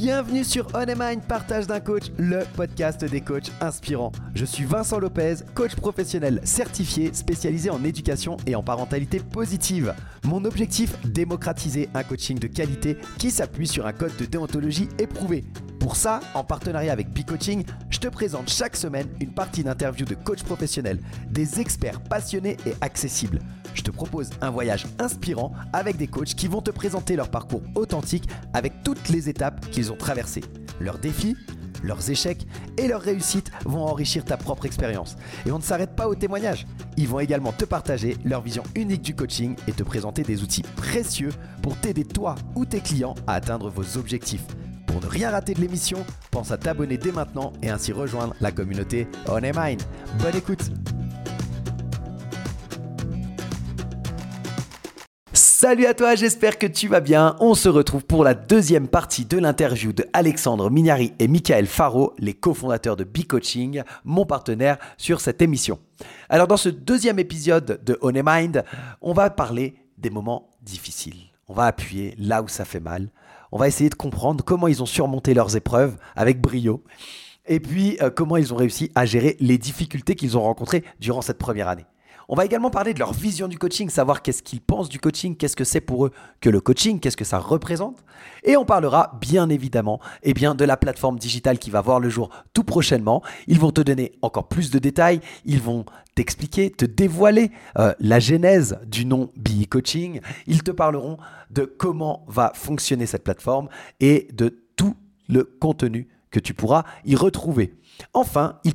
Bienvenue sur On Mind Partage d'un coach, le podcast des coachs inspirants. Je suis Vincent Lopez, coach professionnel certifié spécialisé en éducation et en parentalité positive. Mon objectif, démocratiser un coaching de qualité qui s'appuie sur un code de déontologie éprouvé. Pour ça, en partenariat avec B-Coaching, je te présente chaque semaine une partie d'interviews de coachs professionnels, des experts passionnés et accessibles. Je te propose un voyage inspirant avec des coachs qui vont te présenter leur parcours authentique avec toutes les étapes qu'ils ont traversées. Leurs défis, leurs échecs et leurs réussites vont enrichir ta propre expérience. Et on ne s'arrête pas aux témoignages. Ils vont également te partager leur vision unique du coaching et te présenter des outils précieux pour t'aider toi ou tes clients à atteindre vos objectifs. Pour ne rien rater de l'émission, pense à t'abonner dès maintenant et ainsi rejoindre la communauté On Mind. Bonne écoute Salut à toi, j'espère que tu vas bien. On se retrouve pour la deuxième partie de l'interview de Alexandre Mignari et Michael Faro, les cofondateurs de B-Coaching, mon partenaire sur cette émission. Alors dans ce deuxième épisode de On Mind, on va parler des moments difficiles. On va appuyer là où ça fait mal. On va essayer de comprendre comment ils ont surmonté leurs épreuves avec brio. Et puis, euh, comment ils ont réussi à gérer les difficultés qu'ils ont rencontrées durant cette première année. On va également parler de leur vision du coaching, savoir qu'est-ce qu'ils pensent du coaching, qu'est-ce que c'est pour eux que le coaching, qu'est-ce que ça représente. Et on parlera bien évidemment eh de la plateforme digitale qui va voir le jour tout prochainement. Ils vont te donner encore plus de détails, ils vont t'expliquer, te dévoiler euh, la genèse du nom BI Coaching. Ils te parleront de comment va fonctionner cette plateforme et de tout le contenu que tu pourras y retrouver. Enfin, ils,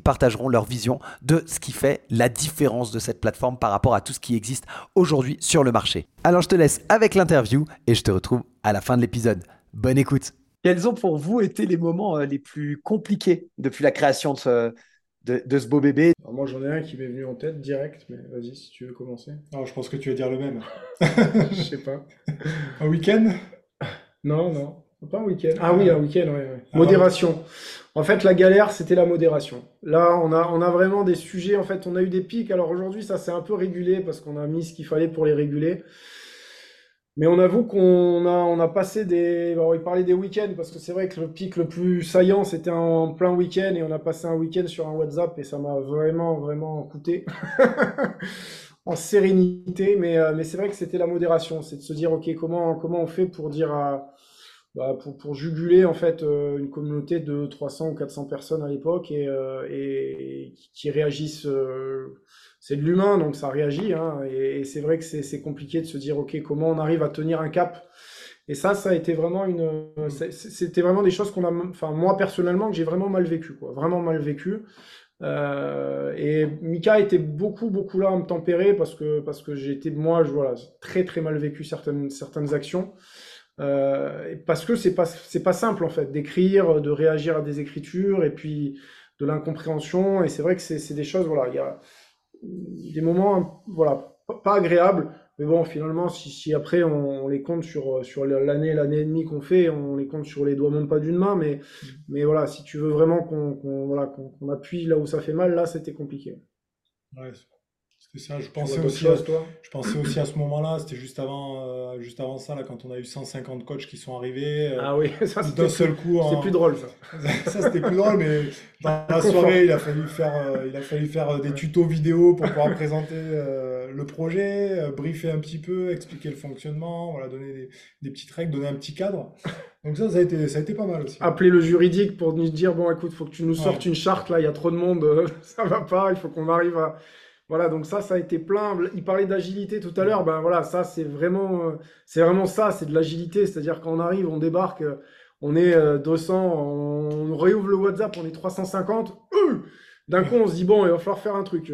partageront leur vision de ce qui fait la différence de cette plateforme par rapport à tout ce qui existe aujourd'hui sur le marché. Alors je te laisse avec l'interview et je te retrouve à la fin de l'épisode. Bonne écoute. Quels ont pour vous été les moments euh, les plus compliqués depuis la création de ce, beau bébé? Moi j'en ai un qui m'est venu en tête direct, mais vas-y si tu veux commencer. Alors, je pense que tu vas dire le même. je sais pas. Un week-end? Non, non. Pas un week-end. Ah oui, un week-end, oui. Ah, modération. En fait, la galère, c'était la modération. Là, on a, on a vraiment des sujets. En fait, on a eu des pics. Alors aujourd'hui, ça s'est un peu régulé parce qu'on a mis ce qu'il fallait pour les réguler. Mais on avoue qu'on a, on a passé des. on va parler des week-ends parce que c'est vrai que le pic le plus saillant, c'était en plein week-end et on a passé un week-end sur un WhatsApp et ça m'a vraiment, vraiment coûté. en sérénité, mais, euh, mais c'est vrai que c'était la modération, c'est de se dire, ok, comment, comment on fait pour dire à, bah, pour, pour, juguler en fait euh, une communauté de 300 ou 400 personnes à l'époque et, euh, et, qui réagissent. Euh, c'est de l'humain, donc ça réagit. Hein, et, c'est vrai que c'est compliqué de se dire, ok, comment on arrive à tenir un cap? Et ça, ça a été vraiment une, c'était vraiment des choses qu'on a, enfin moi personnellement, que j'ai vraiment mal vécu, quoi, vraiment mal vécu. et Mika était beaucoup, beaucoup là à me tempérer parce que parce que été moi, je, voilà, très très mal vécu certaines certaines actions. Euh, parce que c'est pas c'est pas simple en fait d'écrire, de réagir à des écritures et puis de l'incompréhension. Et c'est vrai que c'est des choses voilà, il y a des moments voilà pas, agréables. Mais bon, finalement, si, si après on, les compte sur, sur l'année, l'année et demie qu'on fait, on les compte sur les doigts même pas d'une main, mais, mmh. mais voilà, si tu veux vraiment qu'on voilà, qu'on appuie là où ça fait mal, là c'était compliqué. Ouais, ça, je pensais, aussi à, je pensais aussi à ce moment-là, c'était juste avant, euh, juste avant ça, là, quand on a eu 150 coachs qui sont arrivés. Euh, ah oui, ça d'un seul coup. C'était plus drôle ça. ça c'était plus drôle, mais dans la soirée, il a fallu faire, euh, il a fallu faire des tutos vidéo pour pouvoir présenter le projet, briefer un petit peu, expliquer le fonctionnement, voilà, donner des, des, petites règles, donner un petit cadre. Donc ça, ça a été, ça a été pas mal aussi. Appeler le juridique pour nous dire bon, écoute, faut que tu nous sortes une charte là, il y a trop de monde, ça va pas, il faut qu'on arrive à voilà, donc ça, ça a été plein. Il parlait d'agilité tout à l'heure. Ben voilà, ça, c'est vraiment, euh, c'est vraiment ça, c'est de l'agilité. C'est-à-dire quand on arrive, on débarque, euh, on est 200, euh, on réouvre le WhatsApp, on est 350. D'un coup, on se dit bon, il va falloir faire un truc.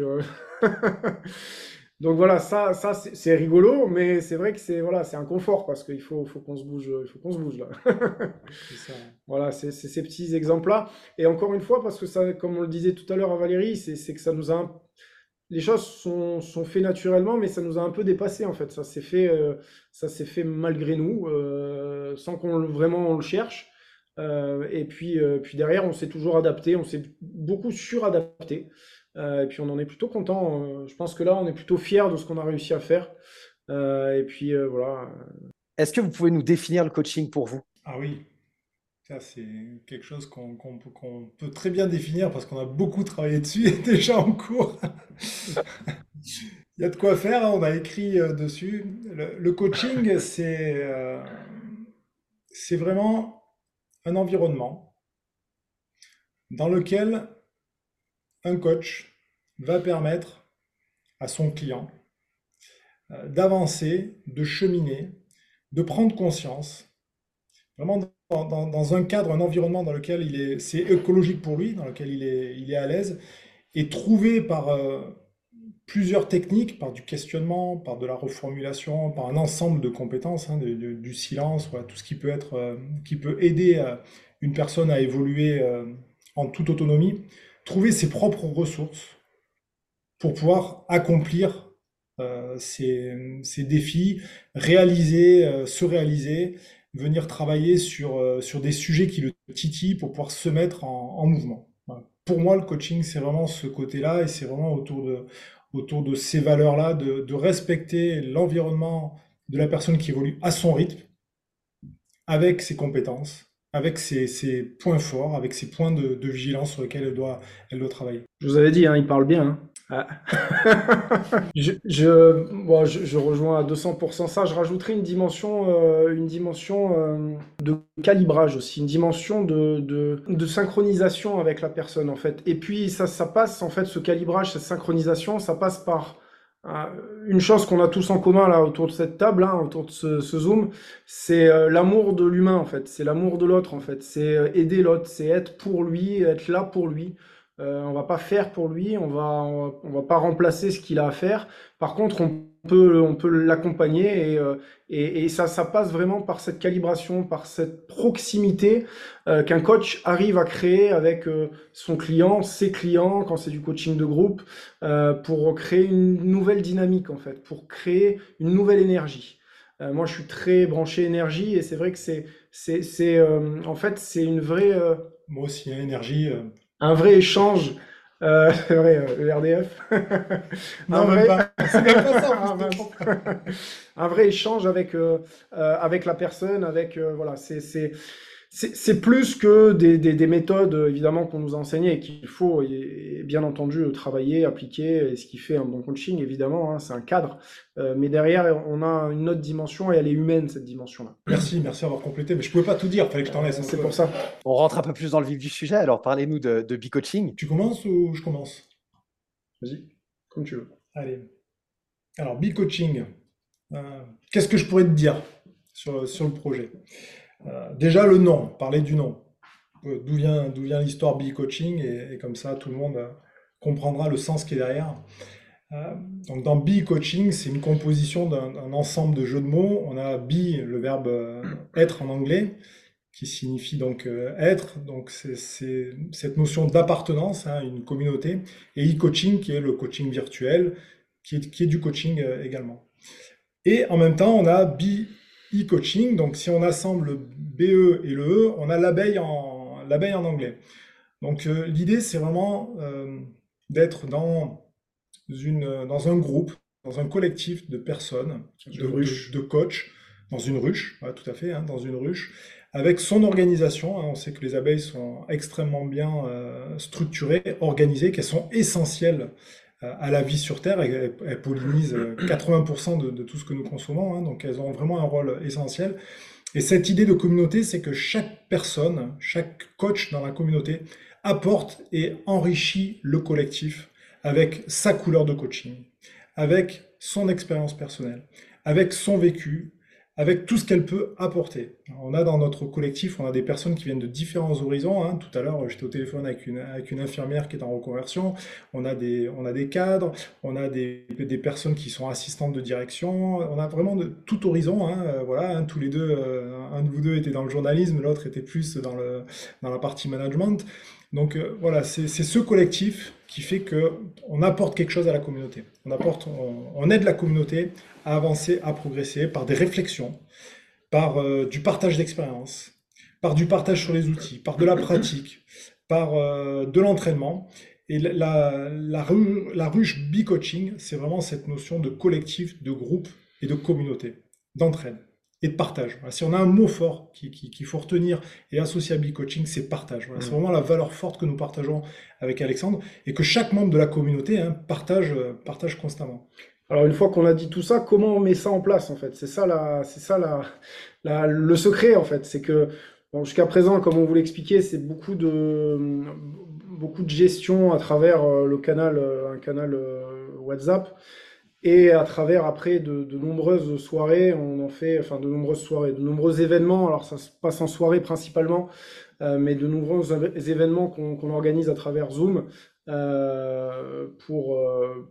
donc voilà, ça, ça c'est rigolo, mais c'est vrai que c'est voilà, c'est un confort parce qu'il faut, faut qu'on se bouge, il faut qu'on se bouge là. Voilà, c'est ces petits exemples-là. Et encore une fois, parce que ça, comme on le disait tout à l'heure à Valérie, c'est que ça nous a les choses sont, sont faites naturellement, mais ça nous a un peu dépassé en fait. Ça s'est fait, euh, ça s'est fait malgré nous, euh, sans qu'on vraiment on le cherche. Euh, et puis, puis derrière, on s'est toujours adapté, on s'est beaucoup suradapté. et puis on en est plutôt content. je pense que là, on est plutôt fier de ce qu'on a réussi à faire. et puis voilà. Est-ce que vous pouvez nous définir le coaching pour vous? Ah oui. C'est quelque chose qu'on peut très bien définir parce qu'on a beaucoup travaillé dessus déjà en cours. Il y a de quoi faire, hein, on a écrit euh, dessus. Le, coaching, c'est euh, c'est vraiment un environnement dans lequel un coach va permettre à son client euh, d'avancer, de cheminer, de prendre conscience, vraiment dans, un cadre, un environnement dans lequel il est, c'est écologique pour lui, dans lequel il est, il est à l'aise, et trouver par euh, plusieurs techniques, par du questionnement, par de la reformulation, par un ensemble de compétences, hein, du silence, tout ce qui peut être, euh, qui peut aider une personne à évoluer en toute autonomie, trouver ses propres ressources pour pouvoir accomplir euh, ces, défis, réaliser, euh, se réaliser, venir travailler sur, euh, sur des sujets qui le titillent pour pouvoir se mettre en, mouvement. Pour moi, le coaching, c'est vraiment ce côté-là et c'est vraiment autour de, autour de ces valeurs-là, de, respecter l'environnement de la personne qui évolue à son rythme, avec ses compétences, avec ses, points forts, avec ses points de, vigilance sur lesquels elle doit, elle doit travailler. Je vous avais dit, hein, il parle bien. Hein. Ah. je, je, rejoins à 200% ça. Je rajouterai une dimension, euh, une dimension euh, de calibrage aussi, une dimension de, de, synchronisation avec la personne en fait. Et puis ça, ça passe en fait, ce calibrage, cette synchronisation, ça passe par euh, une chose qu'on a tous en commun là autour de cette table, hein, autour de ce, Zoom, c'est l'amour de l'humain en fait, c'est l'amour de l'autre en fait, c'est aider l'autre, c'est être pour lui, être là pour lui. Euh, on va pas faire pour lui, on va, on va, pas remplacer ce qu'il a à faire. Par contre, on peut, on peut l'accompagner et, euh, et, ça, ça passe vraiment par cette calibration, par cette proximité euh, qu'un coach arrive à créer avec son client, ses clients, quand c'est du coaching de groupe, pour créer une nouvelle dynamique en fait, pour créer une nouvelle énergie. moi, je suis très branché énergie et c'est vrai que c'est, c'est, en fait, c'est une vraie. Moi aussi, hein, énergie un vrai échange. Euh, c'est vrai, euh, RDF. non. C'est pas ça. un vrai échange avec, euh, euh, avec la personne, avec. Euh, voilà, c'est c'est plus que des, des, méthodes, évidemment, qu'on nous a enseignées et qu'il faut, et, bien entendu, travailler, appliquer, et ce qui fait un bon coaching, évidemment, hein, c'est un cadre. Euh, mais derrière, on a une autre dimension et elle est humaine, cette dimension-là. Merci, merci d'avoir complété, mais je ne pouvais pas tout dire, il fallait que je t'en laisse. c'est pour ça. On rentre un peu plus dans le vif du sujet, alors parlez-nous de, de B-Coaching. Tu commences ou je commence? Vas-y, comme tu veux. Allez. Alors, B-Coaching, euh, qu'est-ce que je pourrais te dire sur, sur le projet? Euh, déjà le nom, parler du nom. Euh, d'où vient, l'histoire Bee Coaching et, comme ça tout le monde euh, comprendra le sens qui est derrière. donc dans Bee Coaching, c'est une composition d'un ensemble de jeux de mots. On a Be, le verbe être en anglais, qui signifie donc être. Donc c'est cette notion d'appartenance à hein, une communauté. Et e-coaching, qui est le coaching virtuel, qui est, qui est du coaching également. Et en même temps, on a Be e-coaching. Donc, si on assemble le BE et le E, on a l'abeille en, anglais. Donc, euh, l'idée, c'est vraiment euh, d'être dans, une, dans un groupe, dans un collectif de personnes, de, de, coachs, dans une ruche, tout à fait, hein, dans une ruche, avec son organisation. Hein. on sait que les abeilles sont extrêmement bien euh, structurées, organisées, qu'elles sont essentielles à la vie sur Terre. Elles, pollinisent 80% euh, de, tout ce que nous consommons, hein, donc elles ont vraiment un rôle essentiel. Et cette idée de communauté, c'est que chaque personne, chaque coach dans la communauté apporte et enrichit le collectif avec sa couleur de coaching, avec son expérience personnelle, avec son vécu, avec tout ce qu'elle peut apporter. On a dans notre collectif, on a des personnes qui viennent de différents horizons. Hein. Tout à l'heure, j'étais au téléphone avec une, infirmière qui est en reconversion. On a des, cadres, on a des, personnes qui sont assistantes de direction. On a vraiment de tout horizon. Hein. Euh, voilà, hein. tous les deux, euh, un de vous deux était dans le journalisme, l'autre était plus dans la partie management. Donc euh, voilà, c'est ce collectif qui fait que on apporte quelque chose à la communauté. On apporte, on, aide la communauté à avancer, à progresser par des réflexions, par euh, du partage d'expérience, par du partage sur les outils, par de la pratique, par euh, de l'entraînement. Et la ruche B-coaching, c'est vraiment cette notion de collectif, de groupe et de communauté, d'entraide. Et de partage. si on a un mot fort qu'il qui, faut retenir et associer à B-Coaching, c'est partage. C'est mmh. vraiment la valeur forte que nous partageons avec Alexandre et que chaque membre de la communauté hein, partage, partage constamment. Alors une fois qu'on a dit tout ça, comment on met ça en place en fait? C'est ça, la, c'est ça la, le secret en fait. C'est que jusqu'à présent, comme on vous l'expliquait, c'est beaucoup de, beaucoup de gestion à travers euh, le canal, euh, un canal euh, WhatsApp. Et à travers après de, nombreuses soirées, on en fait, enfin de nombreuses soirées, de nombreux événements. Alors ça se passe en soirée principalement, mais de nombreux événements qu'on organise à travers Zoom pour,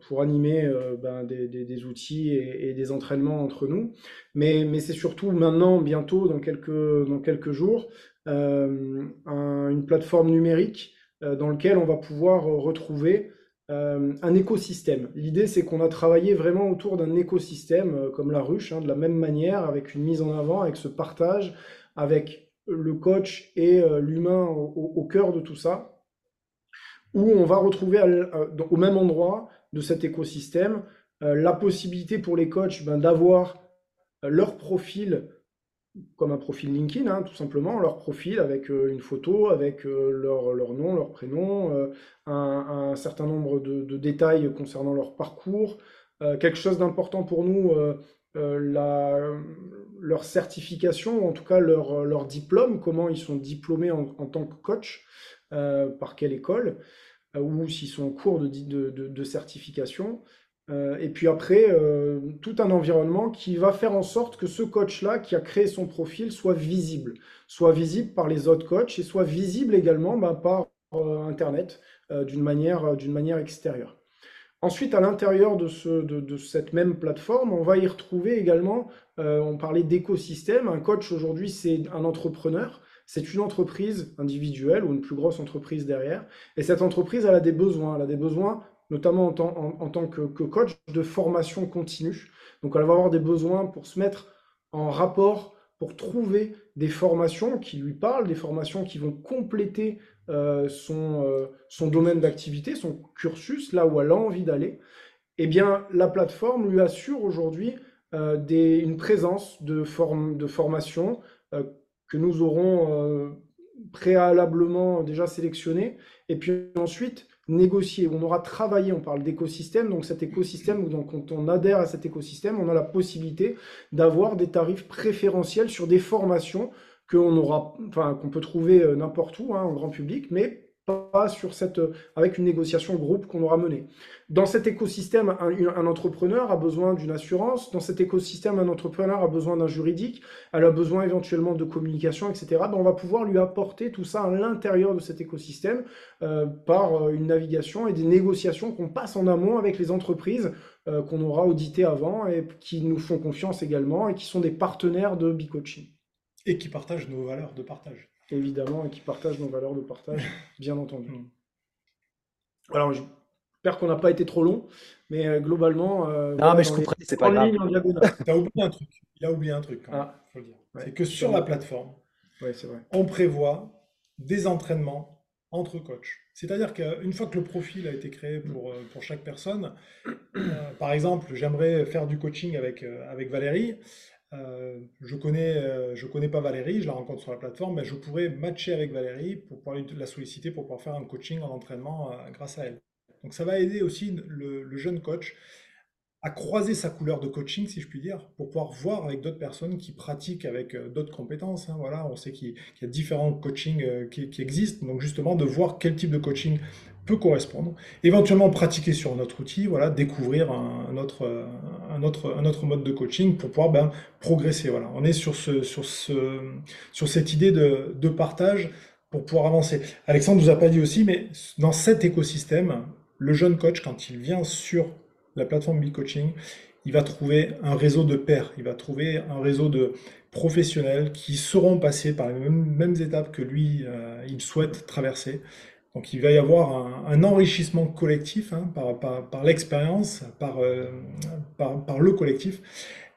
pour animer ben, des, outils et, des entraînements entre nous. Mais, mais c'est surtout maintenant, bientôt, dans quelques, dans quelques jours, une plateforme numérique euh, dans lequel on va pouvoir euh, retrouver euh, un écosystème. L'idée, c'est qu'on a travaillé vraiment autour d'un écosystème, comme la ruche, hein, de la même manière, avec une mise en avant, avec ce partage, avec le coach et l'humain au, cœur de tout ça, où on va retrouver au même endroit de cet écosystème la possibilité pour les coachs ben, d'avoir leur profil comme un profil LinkedIn, hein, tout simplement, leur profil avec euh, une photo, avec euh, leur, leur, nom, leur prénom, euh, un, certain nombre de, détails concernant leur parcours, quelque chose d'important pour nous, leur certification, en tout cas leur, diplôme, comment ils sont diplômés en, tant que coach, par quelle école, ou s'ils sont en cours de, de, de certification. Euh, et puis après, euh, tout un environnement qui va faire en sorte que ce coach-là, qui a créé son profil, soit visible. Soit visible par les autres coachs et soit visible également bah, par euh, Internet d'une manière, d'une manière extérieure. Ensuite, à l'intérieur de, ce, de, cette même plateforme, on va y retrouver également, on parlait d'écosystème, un coach aujourd'hui c'est un entrepreneur, c'est une entreprise individuelle ou une plus grosse entreprise derrière, et cette entreprise elle a des besoins, elle a des besoins notamment en, tant que, coach de formation continue. Donc, elle va avoir des besoins pour se mettre en rapport, pour trouver des formations qui lui parlent, des formations qui vont compléter euh, son, euh, son domaine d'activité, son cursus, là où elle a envie d'aller. Eh bien, la plateforme lui assure aujourd'hui euh, une présence de, forme, de formation que nous aurons préalablement déjà sélectionné. Et puis ensuite, négocier, on aura travaillé, on parle d'écosystème, donc cet écosystème, donc quand on adhère à cet écosystème, on a la possibilité d'avoir des tarifs préférentiels sur des formations qu'on aura, enfin, qu'on peut trouver euh, n'importe où, hein, en grand public, mais pas sur cette, euh, avec une négociation groupe qu'on aura menée. Dans cet écosystème, un, entrepreneur a besoin d'une assurance. Dans cet écosystème, un entrepreneur a besoin d'un juridique. Elle a besoin éventuellement de communication, etc. Ben, on va pouvoir lui apporter tout ça à l'intérieur de cet écosystème euh, par euh, une navigation et des négociations qu'on passe en amont avec les entreprises qu'on aura auditées avant et qui nous font confiance également et qui sont des partenaires de B-Coaching. Et qui partagent nos valeurs de partage évidemment, et qui partagent nos valeurs de partage, bien entendu. Mm. Alors, j'espère qu'on n'a pas été trop long, mais euh, globalement. Euh, non, mais je comprends, c'est pas grave. Tu as oublié un truc. Il a oublié un truc, ah. faut le dire. c'est que sur la plateforme, on prévoit des entraînements entre coachs. C'est-à-dire qu'une fois que le profil a été créé pour, euh, pour chaque personne, par exemple, j'aimerais faire du coaching avec, avec Valérie, euh, je connais, euh, je connais pas Valérie, je la rencontre sur la plateforme, mais je pourrais matcher avec Valérie pour pouvoir la solliciter pour pouvoir faire un coaching en entraînement euh, grâce à elle. Donc ça va aider aussi le, jeune coach à croiser sa couleur de coaching, si je puis dire, pour pouvoir voir avec d'autres personnes qui pratiquent avec d'autres compétences. Hein. voilà, on sait qu'il y a différents coachings qui, qui, existent, donc justement de voir quel type de coaching peut correspondre. Éventuellement pratiquer sur notre outil, voilà, découvrir un, autre, un, autre, un autre mode de coaching pour pouvoir ben, progresser. Voilà. On est sur, ce, sur, ce, sur cette idée de, de partage pour pouvoir avancer. Alexandre vous a pas dit aussi, mais dans cet écosystème, le jeune coach, quand il vient sur la plateforme B-Coaching, il va trouver un réseau de pairs, il va trouver un réseau de professionnels qui seront passés par les mêmes, étapes que lui, euh, il souhaite traverser donc il va y avoir un, enrichissement collectif hein, par, l'expérience, euh, par, le collectif.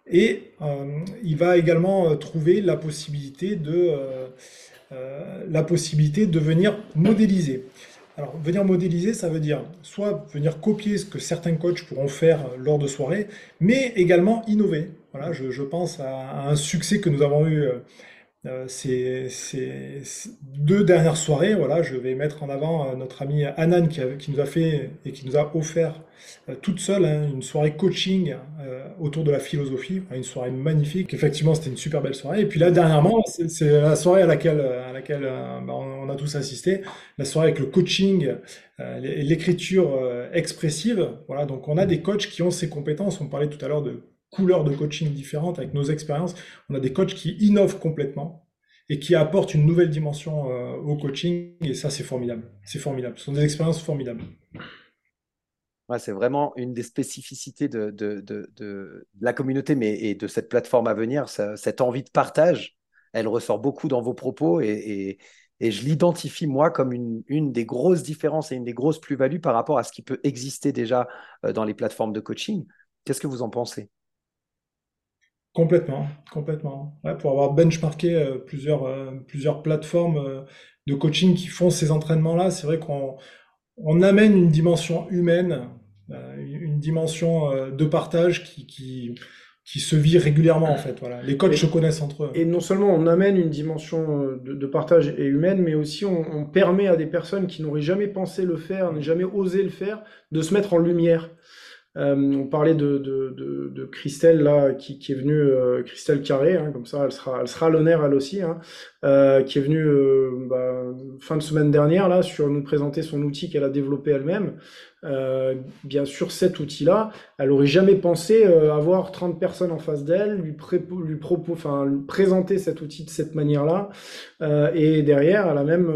Et euh, il va également euh, trouver la possibilité de, la possibilité de venir modéliser. Alors, venir modéliser, ça veut dire soit venir copier ce que certains coachs pourront faire lors de soirées, mais également innover. Voilà, je pense à, un succès que nous avons eu euh, ces, deux dernières soirées, voilà, je vais mettre en avant euh, notre amie Anan qui, nous a fait et qui nous a offert euh, toute seule hein, une soirée coaching autour de la philosophie, une soirée magnifique. Effectivement, c'était une super belle soirée. Et puis là, dernièrement, c'est la soirée à laquelle, à laquelle bah, on, a tous assisté, la soirée avec le coaching, l'écriture expressive. Voilà, donc on a des coachs qui ont ces compétences. On parlait tout à l'heure de couleurs de coaching différentes, avec nos expériences. On a des coachs qui innovent complètement et qui apportent une nouvelle dimension euh, au coaching. Et ça, c'est formidable. C'est formidable. Ce sont des expériences formidables. C'est vraiment une des spécificités de, la communauté et de cette plateforme à venir. cette envie de partage, elle ressort beaucoup dans vos propos et, je l'identifie, moi, comme une, une, des grosses différences et une des grosses plus-values par rapport à ce qui peut exister déjà euh, dans les plateformes de coaching. Qu'est-ce que vous en pensez? Complètement, complètement. Ouais, pour avoir benchmarké euh, plusieurs, euh, plusieurs plateformes euh, de coaching qui font ces entraînements-là, c'est vrai qu'on on amène une dimension humaine, une dimension de partage qui, qui, qui se vit régulièrement en fait. Voilà. Les coachs se connaissent entre eux. Et non seulement on amène une dimension de, de partage et humaine, mais aussi on, on, permet à des personnes qui n'auraient jamais pensé le faire, n'aient jamais osé le faire, de se mettre en lumière. Euh, on parlait de, de, de, de, Christelle là, qui, qui est venue, euh, Christelle Carré, hein, comme ça, elle sera, elle sera l'honneur elle aussi, hein, euh, qui est venue euh, bah, fin de semaine dernière là sur nous présenter son outil qu'elle a développé elle-même. Euh, bien sûr, cet outil-là, elle aurait jamais pensé euh, avoir 30 personnes en face d'elle, lui, lui, enfin, lui présenter cet outil de cette manière-là. Euh, et derrière, elle a même,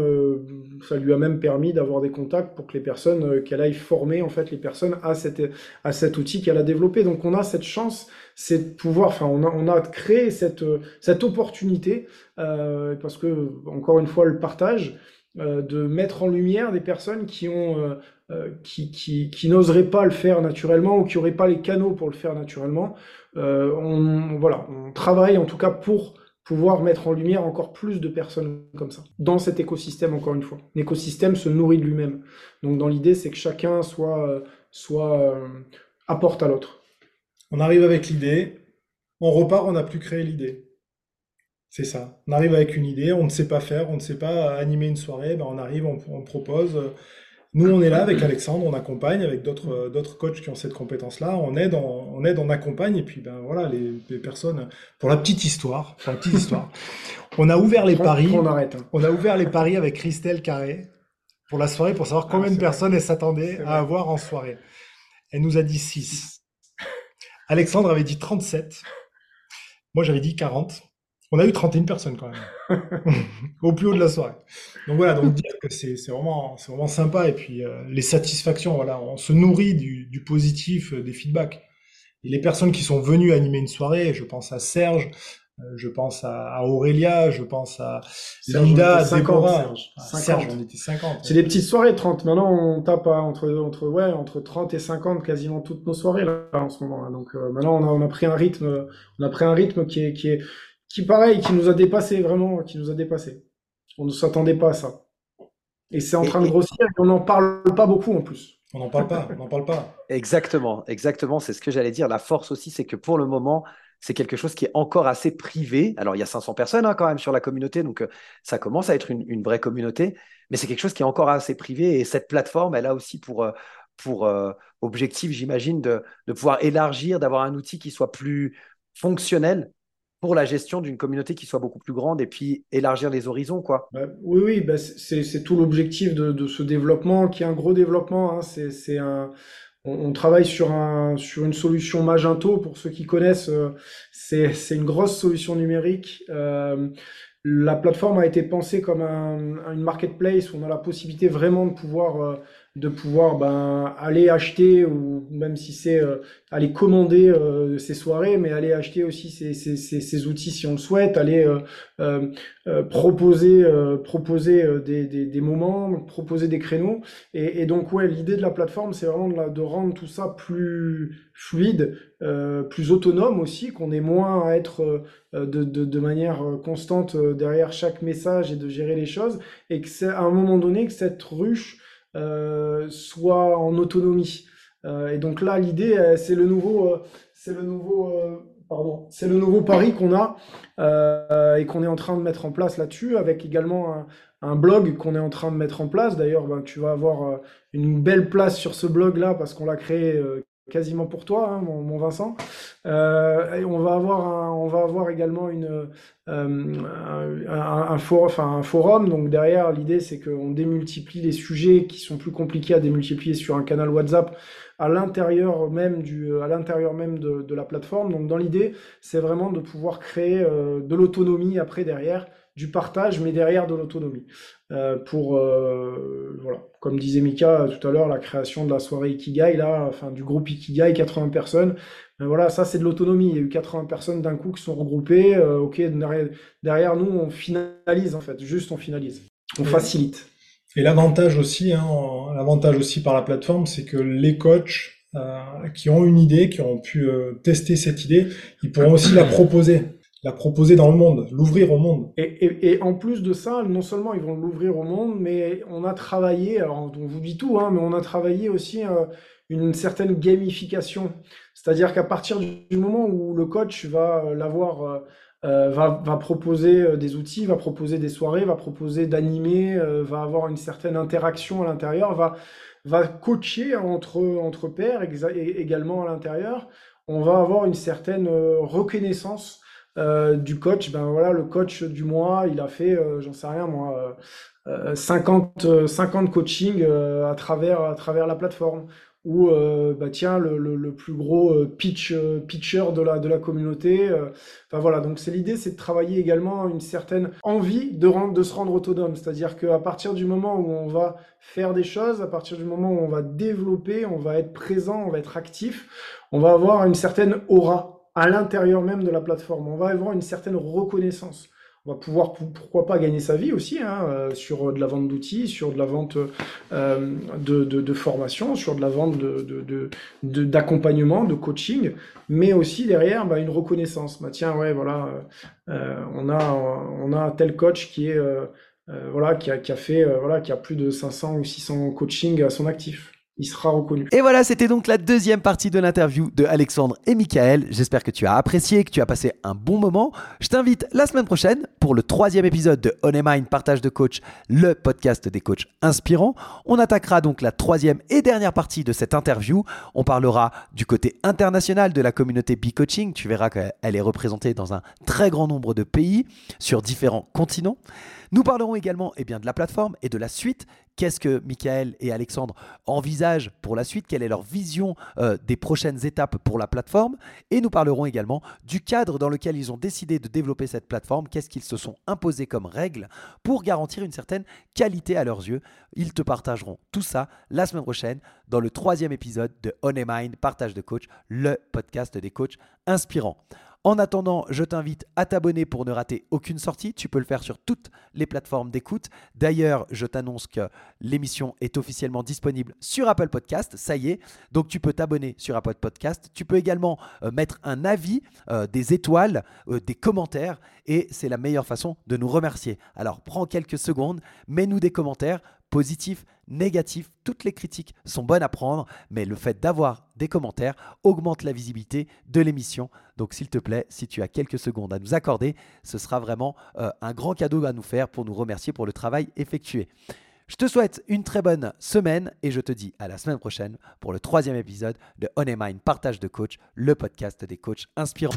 ça lui a même permis d'avoir des contacts pour que les personnes, qu'elle aille former en fait les personnes à, cette, à cet outil qu'elle a développé. Donc on a cette chance, c'est de pouvoir, enfin on a, créé cette, cette opportunité parce que encore une fois le partage de mettre en lumière des personnes qui ont euh, qui, qui, qui n'oseraient pas le faire naturellement ou qui n'auraient pas les canaux pour le faire naturellement. Euh, on, voilà, on travaille en tout cas pour pouvoir mettre en lumière encore plus de personnes comme ça, dans cet écosystème, encore une fois. L'écosystème se nourrit de lui-même. Donc dans l'idée, c'est que chacun soit, euh, soit euh, apporte à l'autre. On arrive avec l'idée, on repart, on n'a plus créé l'idée. C'est ça. On arrive avec une idée, on ne sait pas faire, on ne sait pas animer une soirée, ben on arrive, on, on propose, nous, on est là avec Alexandre, on accompagne avec d'autres euh, d'autres coachs qui ont cette compétence-là. On aide, on, on aide, on accompagne. Et puis, ben voilà, les, les, personnes. Pour la petite histoire, pour la petite histoire, on a ouvert les paris. On arrête. Hein. On a ouvert les paris avec Christelle Carré pour la soirée pour savoir ah, combien de personnes elle s'attendait à avoir en soirée. Elle nous a dit 6. Alexandre avait dit 37. Moi, j'avais dit 40. On a eu 31 personnes quand même, au plus haut de la soirée. Donc voilà, donc dire que c'est vraiment, vraiment sympa. Et puis euh, les satisfactions, voilà, on se nourrit du, du positif, euh, des feedbacks. Et les personnes qui sont venues animer une soirée, je pense à Serge, je pense à, à, Aurélia, je pense à Linda, Déborah. Serge. 50. Serge, on était 50. C'est des petites soirées, 30. Maintenant, on tape à entre, entre, ouais, entre 30 et 50 quasiment toutes nos soirées là, en ce moment. Là. Donc euh, maintenant, on a, on a pris un rythme, on a pris un rythme qui est, qui est, qui pareil, qui nous a dépassé vraiment, qui nous a dépassé. On ne s'attendait pas à ça. Et c'est en train de grossir et on n'en parle pas beaucoup en plus. On n'en parle pas, on n'en parle pas. Exactement, exactement, c'est ce que j'allais dire. La force aussi, c'est que pour le moment, c'est quelque chose qui est encore assez privé. Alors, il y a 500 personnes hein, quand même sur la communauté, donc euh, ça commence à être une, vraie communauté, mais c'est quelque chose qui est encore assez privé. Et cette plateforme, elle a aussi pour, euh, euh, objectif, j'imagine, de, pouvoir élargir, d'avoir un outil qui soit plus fonctionnel pour la gestion d'une communauté qui soit beaucoup plus grande et puis élargir les horizons, quoi. Bah, oui, oui, bah, c'est tout l'objectif de, de, ce développement, qui est un gros développement. Hein. C'est un, on, travaille sur une solution Magento pour ceux qui connaissent. Euh, c'est une grosse solution numérique. Euh, la plateforme a été pensée comme un, une marketplace où on a la possibilité vraiment de pouvoir euh, de pouvoir ben, aller acheter, ou même si c'est euh, aller commander euh, ces soirées, mais aller acheter aussi ces, ces, ces, outils si on le souhaite, aller euh, euh proposer, proposer des, des, des, moments, proposer des créneaux. Et, et donc, ouais, l'idée de la plateforme, c'est vraiment de, la, de, rendre tout ça plus fluide, plus autonome aussi, qu'on ait moins à être de, de, de, manière constante derrière chaque message et de gérer les choses, et que c'est à un moment donné que cette ruche euh, soit en autonomie. Euh, et donc là, l'idée, euh, c'est le nouveau, c'est le nouveau pardon, c'est le nouveau pari qu'on a euh, et qu'on est en train de mettre en place là-dessus, avec également un, blog qu'on est en train de mettre en place. D'ailleurs, ben, tu vas avoir euh, une belle place sur ce blog-là parce qu'on l'a créé euh, quasiment pour toi, hein, mon, Vincent. et on va avoir, on va avoir également une, un, enfin, un forum. Donc derrière, l'idée c'est qu'on démultiplie les sujets qui sont plus compliqués à démultiplier sur un canal WhatsApp à l'intérieur même du à l'intérieur même de, de, la plateforme. Donc dans l'idée, c'est vraiment de pouvoir créer euh, de l'autonomie après derrière, du partage, mais derrière de l'autonomie. Euh, pour euh, voilà, comme disait Mika tout à l'heure, la création de la soirée Ikigai là, enfin du groupe Ikigai, 80 personnes. Ben voilà, ça c'est de l'autonomie. Il y a eu 80 personnes d'un coup qui sont regroupées. Euh, ok, derrière, derrière, nous on finalise en fait, juste on finalise, on facilite. Et l'avantage aussi, hein, l'avantage aussi par la plateforme, c'est que les coachs euh, qui ont une idée, qui ont pu euh, tester cette idée, ils pourront aussi la proposer, la proposer dans le monde, l'ouvrir au monde. Et, et, en plus de ça, non seulement ils vont l'ouvrir au monde, mais on a travaillé, alors on vous dit tout, hein, mais on a travaillé aussi euh, une certaine gamification. C'est-à-dire qu'à partir du moment où le coach va euh, l'avoir euh, va, va, proposer des outils, va proposer des soirées, va proposer d'animer, va avoir une certaine interaction à l'intérieur, va, va coacher entre, entre pairs également à l'intérieur. On va avoir une certaine reconnaissance du coach. Ben voilà, le coach du mois, il a fait, j'en sais rien moi, 50, 50 coachings à, travers, à travers la plateforme ou euh, bah tiens le, le, plus gros euh, pitch euh, pitcher de la de la communauté enfin voilà donc c'est l'idée c'est de travailler également une certaine envie de rendre de se rendre autonome c'est-à-dire qu'à partir du moment où on va faire des choses à partir du moment où on va développer on va être présent on va être actif on va avoir une certaine aura à l'intérieur même de la plateforme. On va avoir une certaine reconnaissance. On va pouvoir, pourquoi pas, gagner sa vie aussi hein, euh, sur de la vente d'outils, sur de la vente euh, de, formation, sur de la vente d'accompagnement, de, de, coaching, mais aussi derrière bah, une reconnaissance. Bah, tiens, ouais, voilà, euh, on, a, on a tel coach qui est voilà, qui a, qui a fait voilà, qui a plus de 500 ou 600 coachings à son actif il sera reconnu. Et voilà, c'était donc la deuxième partie de l'interview de Alexandre et Michael. J'espère que tu as apprécié, que tu as passé un bon moment. Je t'invite la semaine prochaine pour le troisième épisode de On Mind Partage de Coach, le podcast des coachs inspirants. On attaquera donc la troisième et dernière partie de cette interview. On parlera du côté international de la communauté B-Coaching. Tu verras qu'elle est représentée dans un très grand nombre de pays, sur différents continents. Nous parlerons également eh bien, de la plateforme et de la suite. Qu'est-ce que Michael et Alexandre envisagent pour la suite? Quelle est leur vision euh, des prochaines étapes pour la plateforme? Et nous parlerons également du cadre dans lequel ils ont décidé de développer cette plateforme. Qu'est-ce qu'ils se sont imposés comme règles pour garantir une certaine qualité à leurs yeux? Ils te partageront tout ça la semaine prochaine dans le troisième épisode de On Mind, Partage de Coach, le podcast des coachs inspirants. En attendant, je t'invite à t'abonner pour ne rater aucune sortie. Tu peux le faire sur toutes les plateformes d'écoute. D'ailleurs, je t'annonce que l'émission est officiellement disponible sur Apple Podcast. Ça y est. Donc tu peux t'abonner sur Apple Podcast. Tu peux également euh, mettre un avis, euh, des étoiles, euh, des commentaires. Et c'est la meilleure façon de nous remercier. Alors prends quelques secondes, mets-nous des commentaires positifs, négatifs, toutes les critiques sont bonnes à prendre, mais le fait d'avoir des commentaires augmente la visibilité de l'émission. Donc s'il te plaît, si tu as quelques secondes à nous accorder, ce sera vraiment euh, un grand cadeau à nous faire pour nous remercier pour le travail effectué. Je te souhaite une très bonne semaine et je te dis à la semaine prochaine pour le troisième épisode de On Mind Partage de Coach, le podcast des coachs inspirants.